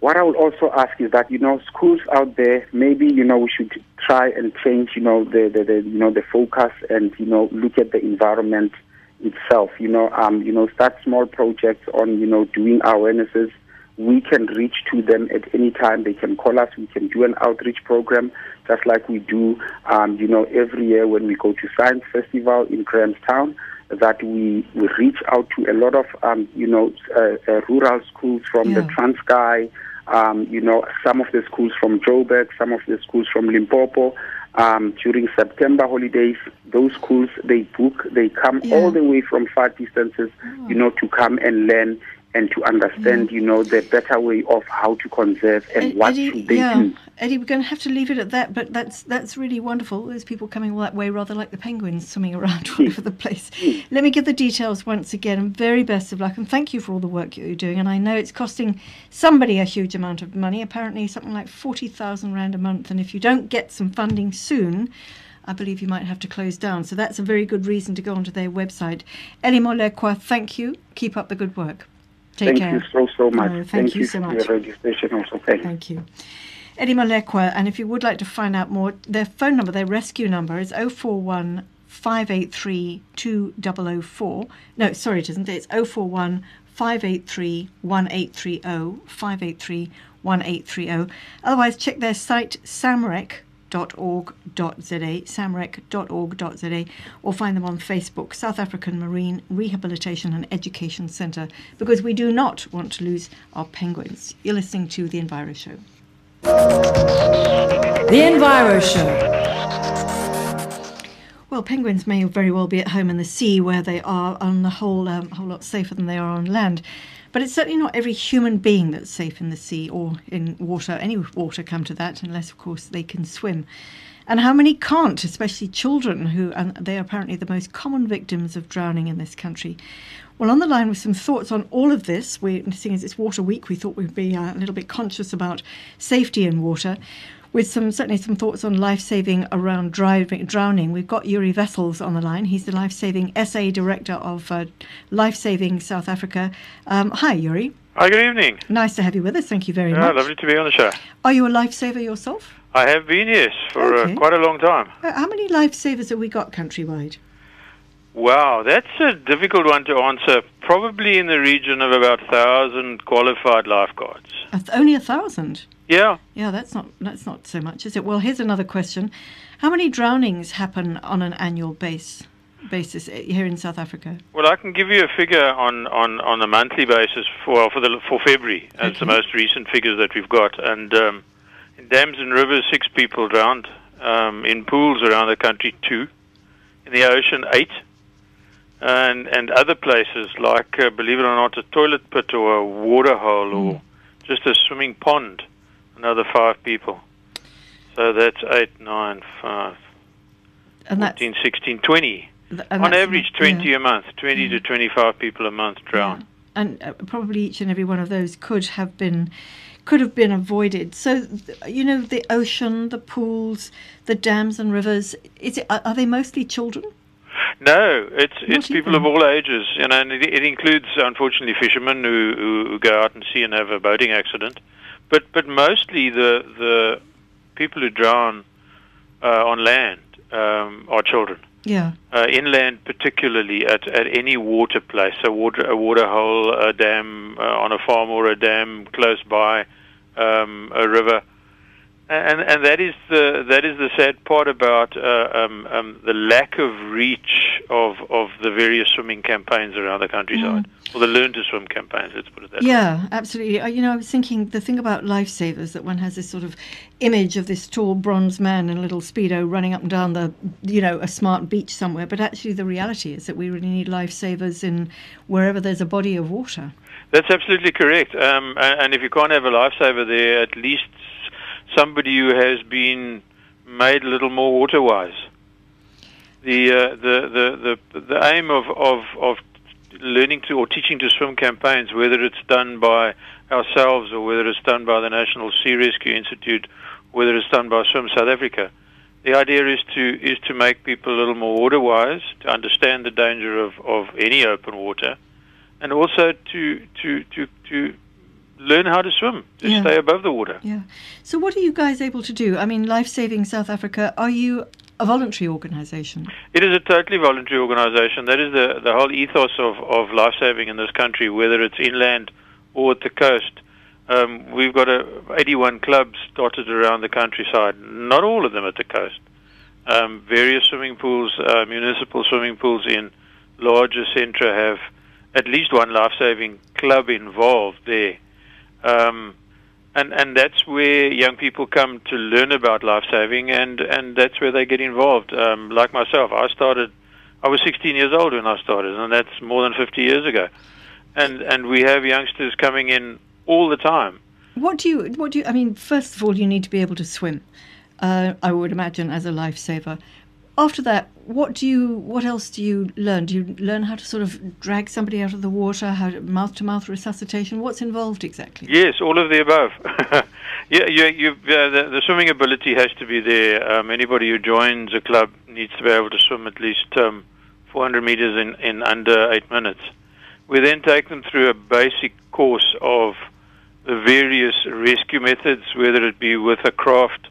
what I would also ask is that you know schools out there maybe you know we should try and change you know the, the, the you know the focus and you know look at the environment itself. You know um, you know start small projects on you know doing awarenesses. We can reach to them at any time. They can call us. We can do an outreach program just like we do um, you know every year when we go to Science Festival in Grahamstown that we, we reach out to a lot of um, you know uh, uh, rural schools from the Yeah. Transkei, um, you know some of the schools from Joburg, some of the schools from Limpopo. Um, during September holidays, those schools they book, they come Yeah. all the way from far distances, you know, to come and learn and to understand, mm. you know, the better way of how to conserve and Ed- what Eddie, should they yeah, do. Eddie, we're going to have to leave it at that. But that's that's really wonderful. There's people coming all that way, rather like the penguins swimming around all over the place. Mm. Mm. Let me give the details once again. And very best of luck, and thank you for all the work you're doing. And I know it's costing somebody a huge amount of money. Apparently, something like forty thousand rand a month. And if you don't get some funding soon. I believe you might have to close down. So that's a very good reason to go onto their website. Eli Molekwa, thank you. Keep up the good work. Take Thank care. you so, so much. No, thank you so for much. your registration also. Thank you. Thank you. Eddie Malekwa, and if you would like to find out more, their phone number, their rescue number is 041 583 2004. No, sorry, it isn't. It's 041 583 1830. 583 1830. Otherwise, check their site, samrec.org.za, samrec.org.za, or find them on Facebook, South African Marine Rehabilitation and Education Centre, because we do not want to lose our penguins. You're listening to The Enviro Show. The Enviro Show. Well, penguins may very well be at home in the sea where they are on the whole um, a whole lot safer than they are on land. But it's certainly not every human being that's safe in the sea or in water, any water come to that, unless, of course, they can swim. And how many can't, especially children, who and they are apparently the most common victims of drowning in this country. Well, on the line with some thoughts on all of this, we, seeing as it's Water Week, we thought we'd be uh, a little bit conscious about safety in water with some certainly some thoughts on life saving around driving, drowning. We've got Yuri Wessels on the line. He's the life saving SA director of uh, Life Saving South Africa. Um, hi, Yuri. Hi, good evening. Nice to have you with us. Thank you very Yeah, much. lovely to be on the show. Are you a lifesaver yourself? I have been, yes, for Okay. uh, quite a long time. Uh, How many lifesavers have we got countrywide? Wow, that's a difficult one to answer. Probably in the region of about 1,000 qualified lifeguards. Th- only a thousand. Yeah, Yeah, that's not that's not so much, is it? Well, here's another question: How many drownings happen on an annual base basis eh, here in South Africa? well, I can give you a figure on, on, on a monthly basis for for the for February. That's the most recent figures that we've got. And um, in dams and rivers, six people drowned. Um, in pools around the country, two. In the ocean, eight. And and other places like, uh, believe it or not, a toilet pit or a water hole or just a swimming pond, another five people. So that's eight, nine, five, And that's 14, 16, 20. and On average, 20 yeah. a month, 20 to 25 people a month drown. Yeah. And uh, probably each and every one of those could have been could have been avoided. So you know the ocean, the pools, the dams and rivers. Is it are they mostly children? No, it's it's Not people of all ages, you know, and it, it includes unfortunately fishermen who, who, who go out and see and have a boating accident, but but mostly the the people who drown uh, on land um, are children. Yeah. Uh, inland, particularly at, at any water place, a water a water hole, a dam uh, on a farm or a dam close by, um, a river, and and that is the that is the sad part about uh, um, um, the lack of reach of of the various swimming campaigns around the countryside, or the learn to swim campaigns. Let's put it that way. Yeah, absolutely. Uh, You know, I was thinking the thing about lifesavers that one has this sort of image of this tall bronze man in a little speedo running up and down the, you know, a smart beach somewhere. But actually, the reality is that we really need lifesavers in wherever there's a body of water. That's absolutely correct. Um, a- and if you can't have a lifesaver there, at least somebody who has been made a little more water wise. The, uh, the, the, the, the aim of, of, of learning to or teaching to swim campaigns, whether it's done by ourselves or whether it's done by the National Sea Rescue Institute, whether it's done by Swim South Africa, the idea is to is to make people a little more water wise, to understand the danger of, of any open water, and also to to to to learn how to swim, to Yeah. stay above the water. Yeah. So, what are you guys able to do? I mean, Life Saving South Africa, are you a voluntary organisation? It is a totally voluntary organization. That is the the whole ethos of of life saving in this country, whether it's inland or at the coast. Um, we've got a, 81 clubs dotted around the countryside. Not all of them at the coast. Um, various swimming pools, uh, municipal swimming pools in larger centra have at least one life saving club involved there. Um, and and that's where young people come to learn about life saving, and and that's where they get involved. Um, like myself, I started. I was 16 years old when I started, and that's more than 50 years ago. and and we have youngsters coming in all the time. What do you? What do you? I mean, first of all, you need to be able to swim. Uh, I would imagine as a lifesaver. After that, what do you? What else do you learn? Do you learn how to sort of drag somebody out of the water? How mouth to mouth resuscitation? What's involved exactly? Yes, all of the above. yeah, you, you, the, the, swimming ability has to be there. Um, anybody who joins a club needs to be able to swim at least um, 400 meters in, in under eight minutes. We then take them through a basic course of the various rescue methods, whether it be with a craft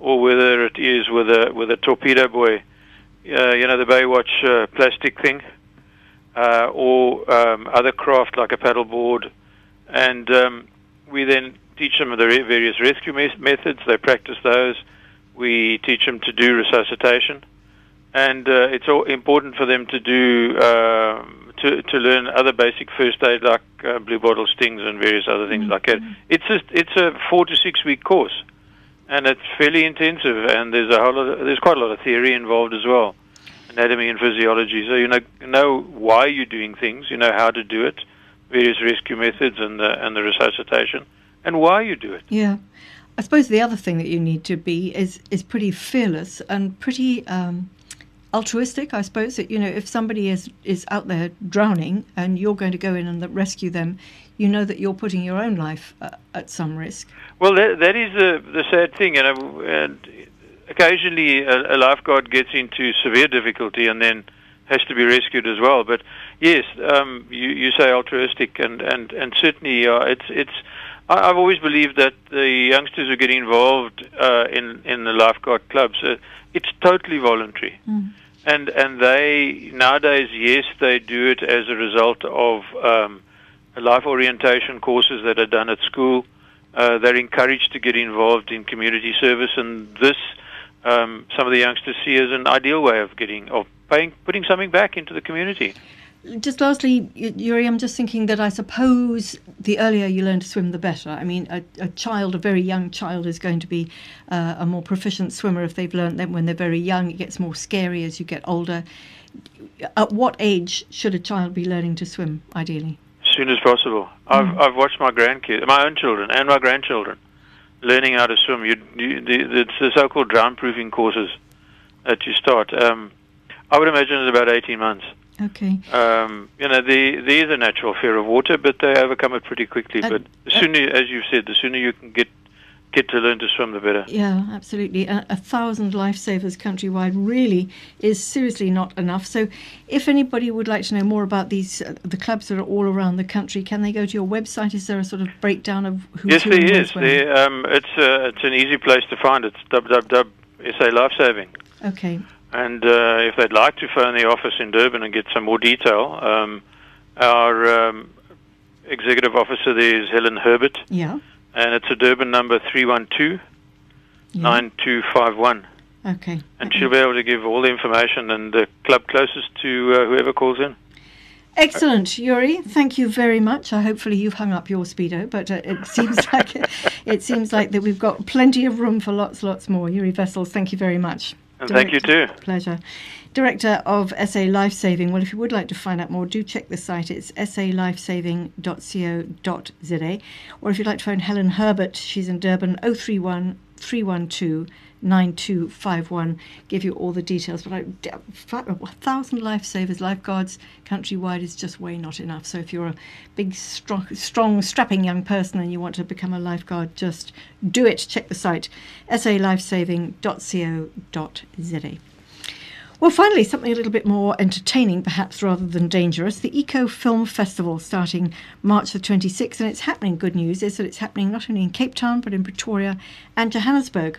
or whether it is with a with a torpedo buoy, uh, you know, the Baywatch uh, plastic thing, uh, or um, other craft like a paddleboard, and um, we then teach them the various rescue me- methods. They practice those. We teach them to do resuscitation, and uh, it's all important for them to do um, to to learn other basic first aid like uh, blue bottle stings and various other things mm-hmm. like that. It's a it's a four to six week course and it's fairly intensive. And there's a whole lot of, there's quite a lot of theory involved as well, anatomy and physiology. So you know know why you're doing things, you know how to do it, various rescue methods and the and the resuscitation, and why you do it. Yeah. I suppose the other thing that you need to be is is pretty fearless and pretty um, altruistic. I suppose that you know if somebody is is out there drowning and you're going to go in and rescue them, you know that you're putting your own life uh, at some risk. Well, that, that is the, the sad thing, know, and occasionally a, a lifeguard gets into severe difficulty and then has to be rescued as well. But yes, um, you, you say altruistic, and and and certainly uh, it's it's. I, I've always believed that the youngsters who get involved uh, in in the lifeguard clubs, uh, it's totally voluntary, mm. and and they nowadays, yes, they do it as a result of um, life orientation courses that are done at school uh, they're encouraged to get involved in community service, and this um, some of the youngsters see as an ideal way of getting of paying, putting something back into the community. Just lastly, Yuri, I'm just thinking that I suppose the earlier you learn to swim, the better. I mean, a, a child, a very young child, is going to be uh, a more proficient swimmer if they've learned them when they're very young. It gets more scary as you get older. At what age should a child be learning to swim, ideally? As soon as possible. I've mm. I've watched my grandkids, my own children, and my grandchildren learning how to swim. You, you the, it's the so-called drown-proofing courses that you start. Um, I would imagine it's about eighteen months. Okay. Um, you know, the, there is a natural fear of water, but they overcome it pretty quickly. Uh, but the sooner, uh, as you've said, the sooner you can get get to learn to swim, the better. Yeah, absolutely. A, a, thousand lifesavers countrywide really is seriously not enough. So, if anybody would like to know more about these, uh, the clubs that are all around the country, can they go to your website? Is there a sort of breakdown of who? Yes, there is. There, um, it's uh, it's an easy place to find. It's www.sa Lifesaving. Okay. And uh, if they'd like to phone the office in Durban and get some more detail, um, our um, executive officer there is Helen Herbert. Yeah and it's a Durban number 312 9251. Okay. And okay. she'll be able to give all the information and the club closest to uh, whoever calls in. Excellent, Yuri. Thank you very much. Uh, hopefully, you've hung up your speedo, but uh, it seems like it seems like that we've got plenty of room for lots, lots more. Yuri Wessels, thank you very much. And thank you too. Pleasure. Director of SA Lifesaving. Well, if you would like to find out more, do check the site. It's salifesaving.co.za. Or if you'd like to phone Helen Herbert, she's in Durban 031 312 9251 give you all the details but I, a thousand lifesavers lifeguards countrywide is just way not enough so if you're a big strong, strong strapping young person and you want to become a lifeguard just do it check the site salifesaving.co.za well, finally, something a little bit more entertaining, perhaps rather than dangerous. The Eco Film Festival starting March the 26th, and it's happening. Good news is that it's happening not only in Cape Town, but in Pretoria and Johannesburg.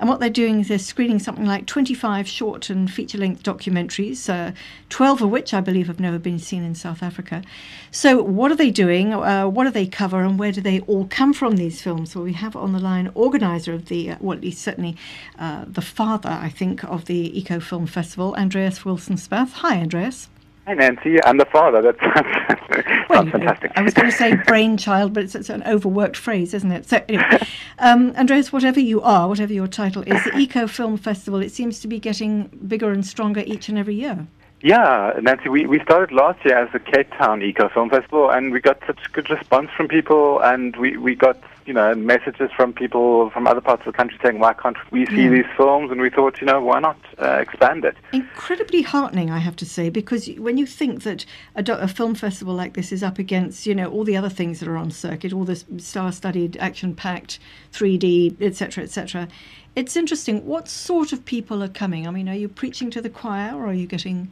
And what they're doing is they're screening something like 25 short and feature length documentaries, uh, 12 of which I believe have never been seen in South Africa. So, what are they doing? Uh, what do they cover? And where do they all come from, these films? Well, we have on the line organizer of the, uh, well, at least certainly uh, the father, I think, of the Eco Film Festival, Andreas Wilson Spath. Hi, Andreas. Hi, Nancy. I'm the father. That sounds, well, fantastic. I was going to say brainchild, but it's, it's, an overworked phrase, isn't it? So, anyway, um, Andreas, whatever you are, whatever your title is, the Eco Film Festival, it seems to be getting bigger and stronger each and every year. Yeah, Nancy, we, we started last year as the Cape Town Eco Film Festival, and we got such good response from people, and we, we got you know messages from people from other parts of the country saying, why can't we see Yeah. these films? And we thought, you know, why not uh, expand it? Incredibly heartening, I have to say, because when you think that a, do- a film festival like this is up against, you know, all the other things that are on circuit, all this star-studied, action-packed, 3D, etc., etc., it's interesting. What sort of people are coming? I mean, are you preaching to the choir, or are you getting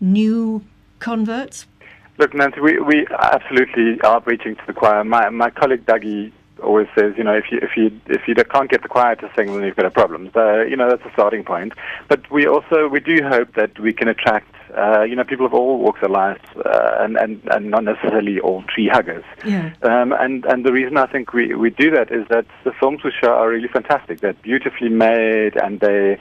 new converts? Look, Nancy, we, we absolutely are preaching to the choir. My my colleague Dougie always says, you know, if you if you if you can't get the choir to sing, then you've got a problem. So you know that's a starting point. But we also we do hope that we can attract. Uh, you know, people of all walks of life, uh, and, and, and not necessarily all tree huggers. Yeah. Um, and, and the reason I think we, we do that is that the films we show are really fantastic. They're beautifully made and they,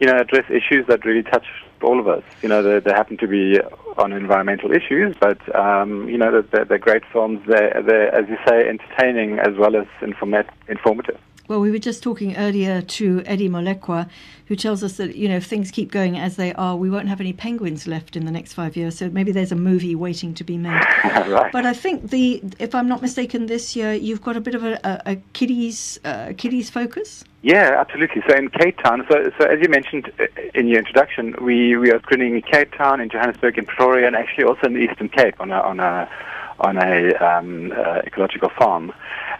you know, address issues that really touch all of us. You know, they, they happen to be on environmental issues, but, um, you know, they're, they're great films. They're, they're, as you say, entertaining as well as informat- informative. Well, we were just talking earlier to Eddie Molekwa, who tells us that you know if things keep going as they are, we won't have any penguins left in the next five years. So maybe there's a movie waiting to be made. right. But I think the, if I'm not mistaken, this year you've got a bit of a, a, a kiddies uh, kiddies focus. Yeah, absolutely. So in Cape Town, so, so as you mentioned uh, in your introduction, we, we are screening in Cape Town, in Johannesburg, in Pretoria, and actually also in the Eastern Cape on a on a on a um, uh, ecological farm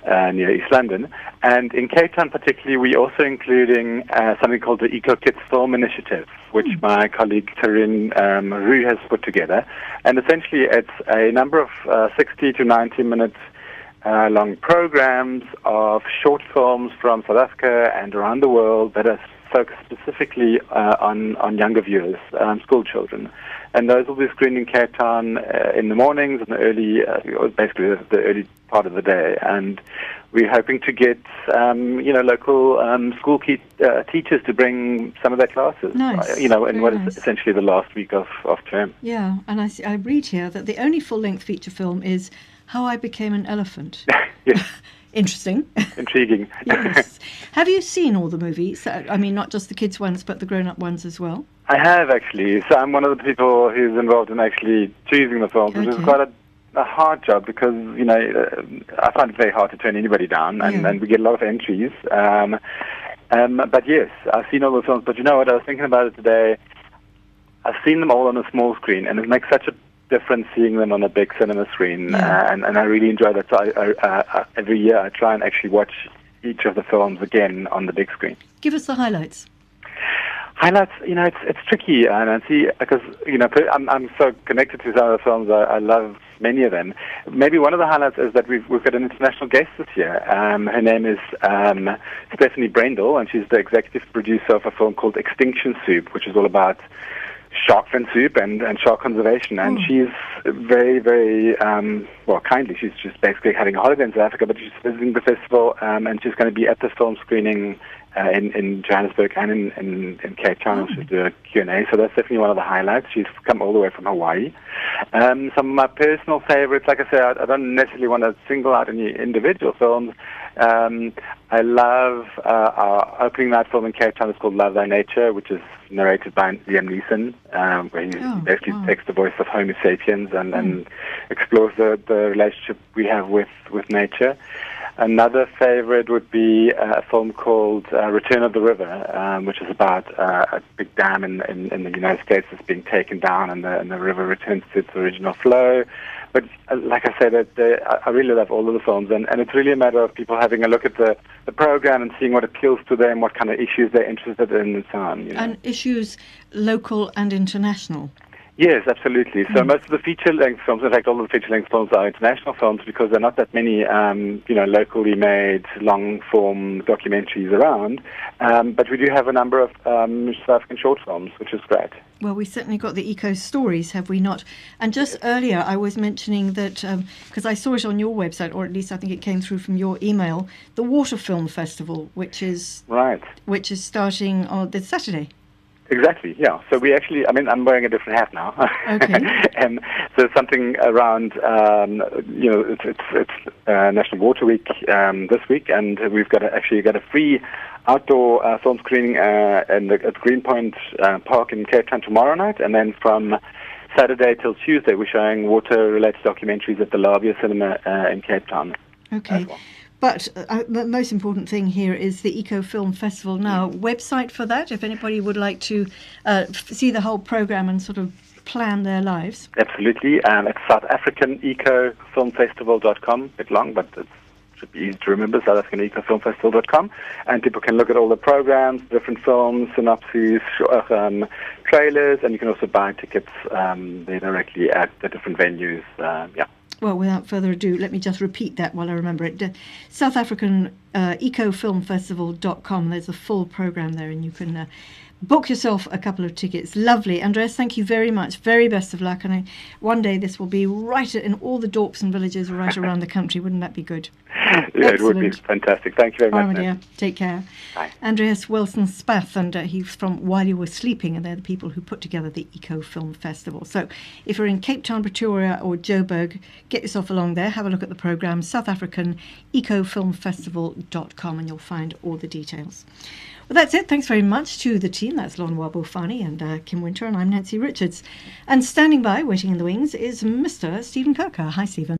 uh, near East London. And in Cape Town, particularly, we're also including uh, something called the Eco Kids Film Initiative, which my colleague Taryn um, Rue has put together. And essentially, it's a number of uh, 60 to 90 minutes uh, long programs of short films from South Africa and around the world that are focused specifically uh, on, on younger viewers, um, school children. And those will be screened in Cape Town uh, in the mornings and the early, uh, basically the, the early part of the day. And we're hoping to get, um, you know, local um, school ke- uh, teachers to bring some of their classes. Nice. uh, You know, in Very what nice. is essentially the last week of, of term. Yeah, and I, see, I read here that the only full length feature film is How I Became an Elephant. yes, Interesting. intriguing. yes. Have you seen all the movies? Uh, I mean, not just the kids ones, but the grown up ones as well. I have actually. So I'm one of the people who's involved in actually choosing the films, which is quite a, a hard job because you know uh, I find it very hard to turn anybody down, and, Yeah. and we get a lot of entries. Um, um, but yes, I've seen all the films. But you know what? I was thinking about it today. I've seen them all on a small screen, and it makes such a difference seeing them on a big cinema screen, Yeah. uh, and, and I really enjoy that. So I, I, uh, uh, every year I try and actually watch each of the films again on the big screen. Give us the highlights. Highlights, you know, it's it's tricky, uh, Nancy, because you know I'm I'm so connected to some of the films. I, I love many of them. Maybe one of the highlights is that we've we've got an international guest this year. Um, her name is um, Stephanie Brendel, and she's the executive producer of a film called Extinction Soup, which is all about shark fin soup and, and shark conservation. And she's very, very, um, well, kindly, she's just basically having a holiday in South Africa, but she's visiting the festival um, and she's going to be at the film screening uh, in, in Johannesburg and in, in, in Cape Town. and She's doing a Q&A, so that's definitely one of the highlights. She's come all the way from Hawaii. Um, some of my personal favorites, like I say, I, I don't necessarily want to single out any individual films. Um, I love uh, our opening night film in Cape Town. It's called Love Thy Nature, which is narrated by Liam Neeson, um, where he Oh, basically wow. takes the voice of Homo sapiens and, and explores the, the relationship we have with, with nature. Another favorite would be uh, a film called uh, Return of the River, um, which is about uh, a big dam in, in, in the United States that's being taken down and the, and the river returns to its original flow. But uh, like I said, that the, I I really love all of the films, and, and it's really a matter of people having a look at the, the program and seeing what appeals to them, what kind of issues they're interested in, and so on. You know? And issues local and international. Yes, absolutely. So most of the feature-length films, in fact, all of the feature-length films are international films because there are not that many, um, you know, locally made long-form documentaries around. Um, but we do have a number of um, South African short films, which is great. Well, we certainly got the eco stories, have we not? And just earlier, I was mentioning that because I saw it on your website, or at least I think it came through from your email, the Water Film Festival, which is Right. which is starting on this Saturday. Exactly. Yeah. So we actually, I mean, I'm wearing a different hat now. Okay. and so something around, um, you know, it's it's, it's uh, National Water Week um, this week, and we've got a, actually got a free outdoor uh, film screening uh, in the, at Greenpoint uh, Park in Cape Town tomorrow night, and then from Saturday till Tuesday, we're showing water-related documentaries at the Labia Cinema uh, in Cape Town. Okay. well. But uh, the most important thing here is the Eco Film Festival now. Website for that, if anybody would like to uh, f- see the whole program and sort of plan their lives. Absolutely. Um, it's South African ecofilmfestival.com. bit long, but it should be easy to remember, South African ecofilmfestival.com. And people can look at all the programs, different films, synopses, sh- um, trailers, and you can also buy tickets um, there directly at the different venues. Uh, yeah. Well, without further ado, let me just repeat that while I remember it. South African uh, ecofilmfestival.com. There's a full program there, and you can uh, book yourself a couple of tickets. Lovely. Andreas, thank you very much. Very best of luck. And I, one day this will be right in all the dorps and villages right around the country. Wouldn't that be good? Yeah, it would be fantastic. Thank you very Bye, much. my dear. Take care. Bye. Andreas Wilson Spath, and uh, he's from While You Were Sleeping, and they're the people who put together the Eco Film Festival. So if you're in Cape Town, Pretoria, or Joburg, get yourself along there, have a look at the programme, South African ecofilmfestival.com, and you'll find all the details. Well, that's it. Thanks very much to the team. That's Lon Wabufani and uh, Kim Winter, and I'm Nancy Richards. And standing by, waiting in the wings, is Mr. Stephen Kirker. Hi, Stephen.